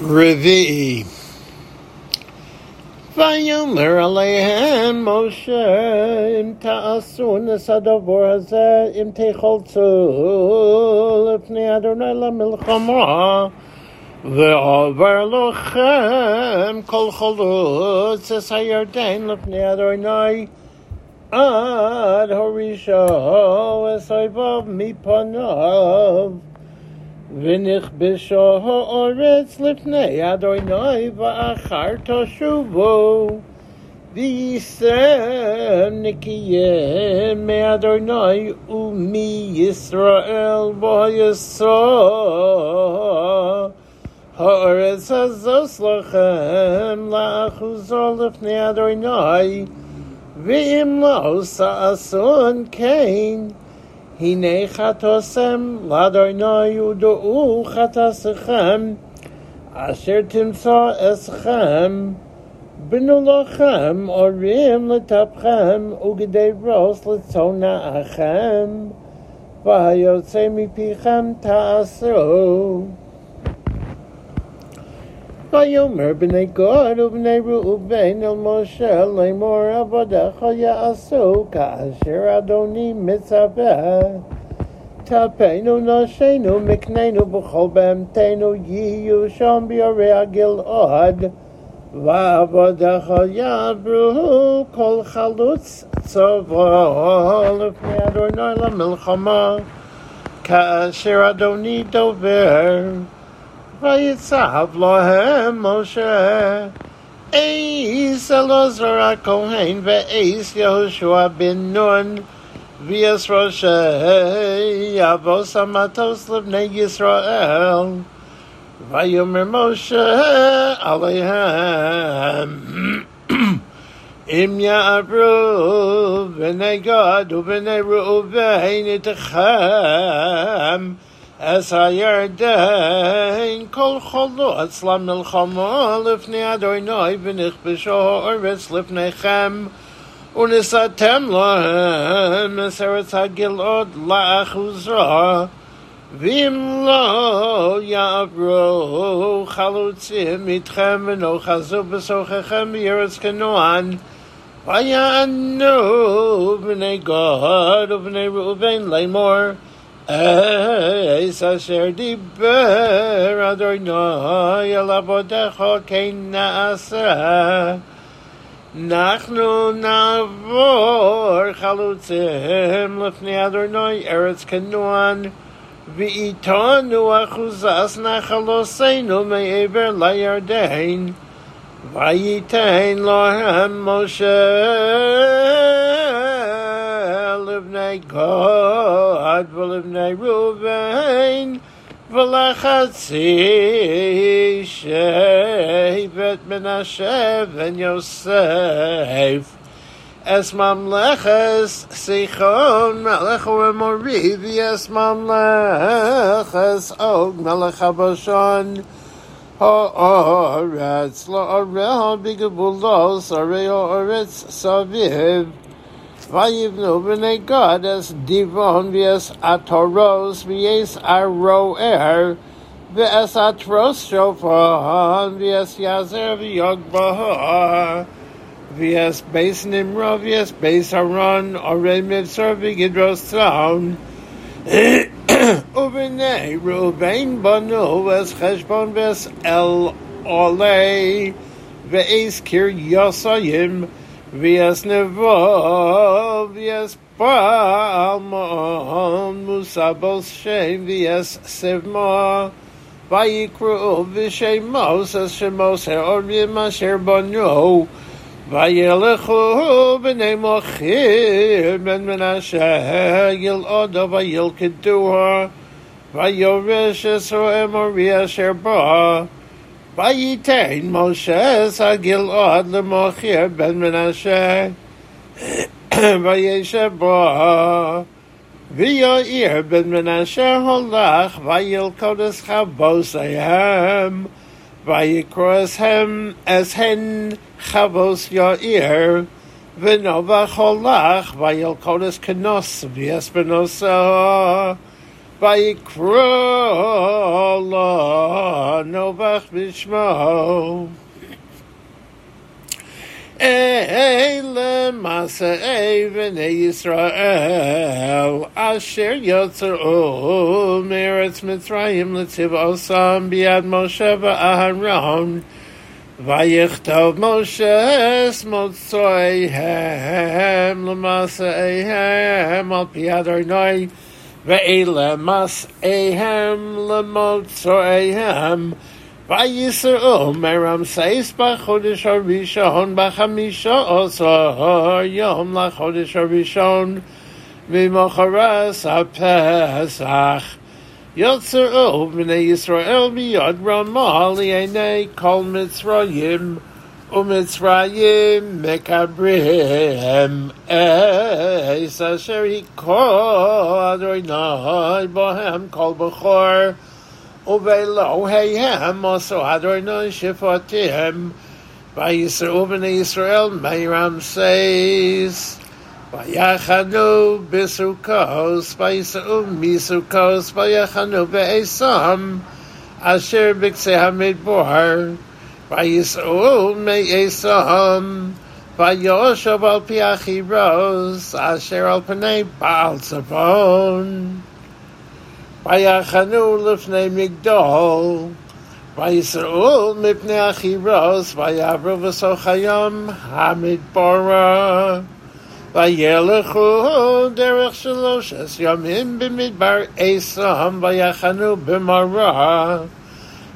Revi'i. Vayomer aleihem Moshe im ta'asu nesadavor hazeh im teicholtzu lefnei Adonai lamilchama ועובר לכם כל חלוץ אס הירדן לפני אדוני עד הורישו אס אויביו מפניו ונכבשו האורץ לפני אדוני ואחר תשובו ויישם נקיים מאדוני ומישראל ויסו האורץ הזוס לכם לאחוזו לפני אדוני ואם לא שעשון כן הנה חטוסם לאדוני ודעו חטאסכם אשר תמצא אסכם בנו לכם אורים לטפכם וגדי רוס לצונאכם והיוצא מפיכם תעשו ויאמר בני גוד ובני ראובן אל משה לאמור עבדיך יעשו כאשר אדוני מצווה טפנו נשינו מקננו בכל בהמתנו יהיו שם ביורי הגלעד ועבדיך יעברו כל חלוץ צבא לפני אדוני למלחמה כאשר אדוני דובר ויצב להם משה אייס אלעזר הכהן ואייס יהושע בן נון ויס ראשי אבוס המטוס לבני ישראל ויאמר משה עליהם אם יעברו בני גד ובני ראובן איתכם as הירדן כל חולוץ למלחמה לפני אדוני ונכבשו הארץ לפניכם ונסעתם להם את ארץ הגלעוד לאחוזרה ואם לא יעברו חלוצים איתכם ונאחזו בסוככם בארץ כנוען ויענו בני גד ובני ראובן לאמור אייס אשר דיבר אדוני אל עבודך כן נעשה אנחנו נעבור חלוצים לפני אדוני ארץ כנוען ואיתנו אחוזס נחלוסינו מעבר לירדן וייתן להם משה לבני גד V'chati shevet Menashe ben Yosef es mamleches Sichon melech u'emori v'es mamleches Og melech HaBashon Haaretz la'orel b'gebulos arei Haaretz saviv. סביב ויבנו בני גד אס דיבון ואס עטורוס ואס ערוער ואס עטרוס שופן ואס יעזר ויוגבה ואס בייס נמרו ואס בייס הרון אורי מבשר וגדרוס צאון ובני ראובן בנו אס חשבון ואס אל עולי Wie es ne wo, wie es paal mo, hon mu sa wie es sev mo, vay yi kru, vie shem mo, sa shem mo, se or mi ma shir bon yo, va yi lechu, mo chir, men men a shah, yil odo, va yil kitu ha, va yi vi vish es ho em, or vie a shir bo Vayitain Moshe Sagilad Lemochir ben Menashe. Vayeshe Bo. V'yoir ben Menashe holach Vayilkodes Chavosayhem Vayikros Eshen Chavos Yair Vinova holach Vayilkodes Kenos V'yesbenosah וילכודס כנוס ויס בנוסו ויקרא לו נובח בשמו. אלה מסעי בני ישראל אשר יצאו מארץ מצרים לצבעוסם ביד משה ואהרון ויכתוב משה מוצאיהם למסעיהם על פי אדוני ואלה מסעיהם למוצאיהם ויסעו מרמסס בחודש הראשון בחמישה עשר יום לחודש הראשון ממחרס הפסח יוצאו בני ישראל מיד רמה לעיני כל מצרים ומצרים מקברים אס אשר היכה אדוני בהם כל בכור ובאלוהיהם עשו אדוני שפטיהם ויסעו בני ישראל מרמסס ויחנו בסוכוס ויסעו מסוכוס ויחנו בעשם אשר בקצה המדבור ויסעו מעשם ויושב על פי החירוס אשר על פני בעל צפון ויחנו לפני מגדול, ויסעו מפני החירוס, ויעברו בסוף היום המדבורה. וילכו דרך שלושת ימים במדבר עשם, ויחנו במרה.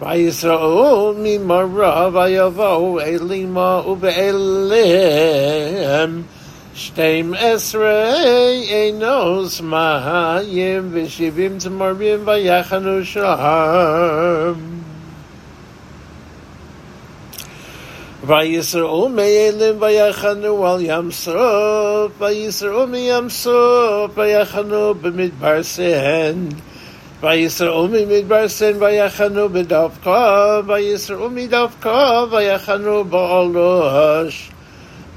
ויסעו ממרה, ויבואו אלימה ובאליהם. שתים עשרה אינוס מים ושבעים תמרים ויחנו שם. ויסראו מאלים ויחנו על ים סוף, ויסראו מים סוף ויחנו במדבר סן. bei ihr um mit Barsen, bei Yachanu bedavka, bei ihr um davka, bei Yachanu baalosh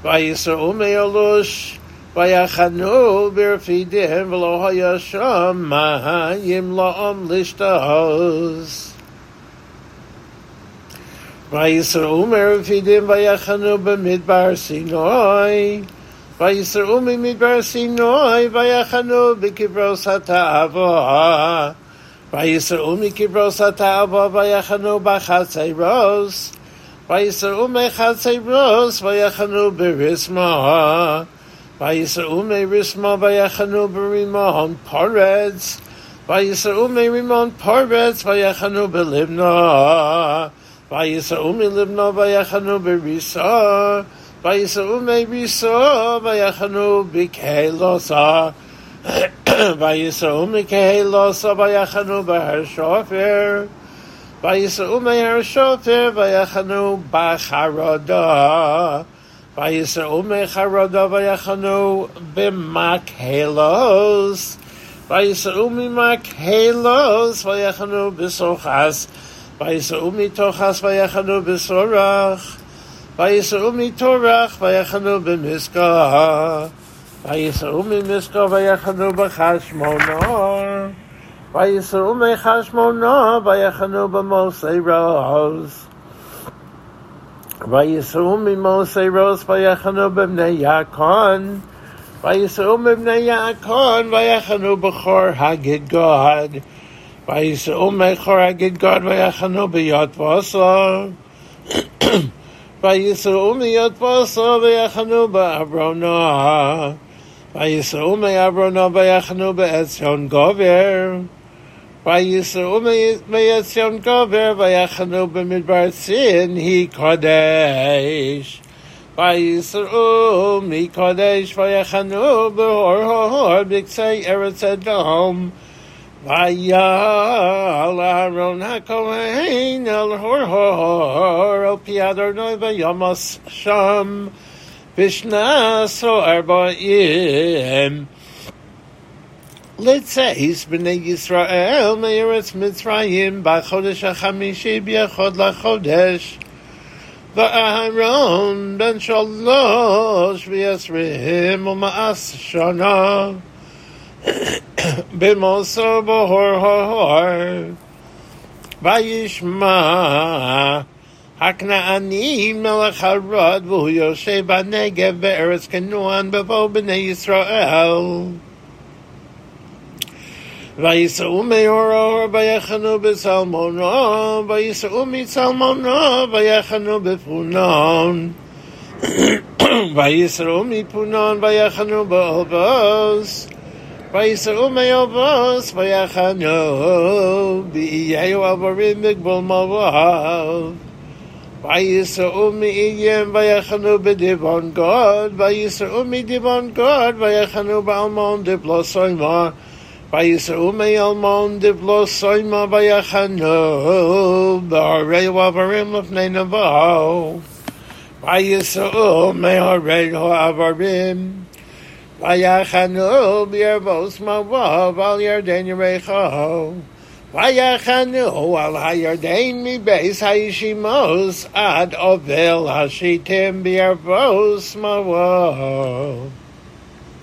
bei ihr um alosh bei Yachanu berfidihem, wir feed die hanlo ha sham ma ha im bei ihr um er bei Yachanu hanu mit bei sinoi. Bei ihr um mit bei sinoi bei ihr hanu avoha Bei Yisra Umiki Bros Ataba, bei Yachanu Bachatzei Bros. Bei Yisra Umi Chatzei Bros, bei Yachanu Berisma. Bei Yisra Umi Rismo, bei Yachanu Berimon Porets. Bei Yisra Umi Rimon Porets, bei Yachanu Belibno. Bei Yisra Umi Libno, bei Yachanu Berisa. ויסעו מקהלוסה ויחנו בהר שופר ויסעו מהר שוטר ויחנו בחרדה. ויסעו מחרדה ויחנו במקהלוס. ויסעו ממקהלוס ויחנו בסוחס. ויסעו מתוחס ויחנו בסורח. ויסעו מתורח ויחנו במסקה. ויסעו ממסקה ויחנו בחשמונור. ויסעו מחשמונה ויחנו במוסי רוס. ויסעו ממוסי רוס ויחנו בבני יעקון. ויסעו מבני יעקון ויחנו בכור הגדגוד. ויסעו מכור הגדגוד ויחנו ביד בוסר. ויסעו מיד בוסר ויחנו באברונה. ויסעו מאברונה ויחנו בעציון גובר. ויסעו מעציון גובר ויחנו במדבר צין היא קודש. ויסעו מקודש ויחנו באור ההור בקצה ארץ אדום. ויעל אהרון הכהן אל הור ההור על פי אדוני וימוס שם Bishnaso Arbaim. Let's say Bnei Yisrael Meretz Mitzrayim Bachodesh Hachamishi Biachod Lachodesh Va'aharon Ben Shalosh V'Yasrihim U'Ma'as Shana. B'Moso B'Hor Hor V'Yishma הכנעני מלך הרוד והוא יושב בנגב בארץ כנוען בבוא בני ישראל. ויסעו מאור האור ויחנו בצלמונו, ויישאו מצלמונו ויחנו בפונון. ויישאו מפונון ויחנו באובוס. ויישאו מאובוס ויחנו, ויהיו עבורים בגבול מואב. Vayisra'u mi'iyem Vayachanu b'divon God. Vayisra'u mi'divon God Vayachanu b'almon Diblo soymah Vayisra'u me'almon Diblo soymah Vayachanu B'arei avarim L'fnei navav Vayisra'u me'arei avarim Vayachanu b'yervos mavav al yarden yerecho. Vayachanu al hayarden mibeis hayishimos ad ovel hashitim b'yervos mavav.